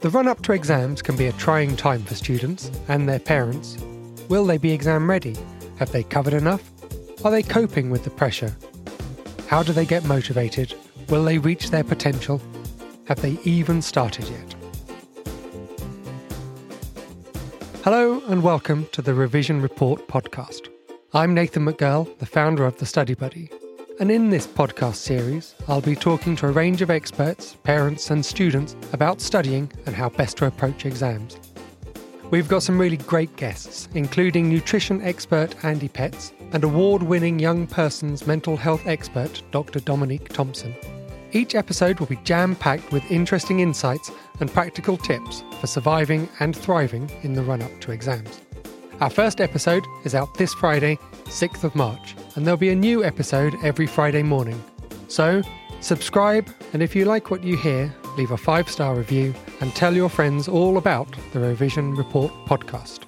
The run up to exams can be a trying time for students and their parents. Will they be exam ready? Have they covered enough? Are they coping with the pressure? How do they get motivated? Will they reach their potential? Have they even started yet? Hello and welcome to the Revision Report podcast. I'm Nathan McGurl, the founder of the Study Buddy. And in this podcast series, I'll be talking to a range of experts, parents, and students about studying and how best to approach exams. We've got some really great guests, including nutrition expert Andy Petts and award winning young person's mental health expert Dr. Dominique Thompson. Each episode will be jam packed with interesting insights and practical tips for surviving and thriving in the run up to exams. Our first episode is out this Friday, 6th of March, and there'll be a new episode every Friday morning. So, subscribe, and if you like what you hear, leave a five star review and tell your friends all about the Revision Report podcast.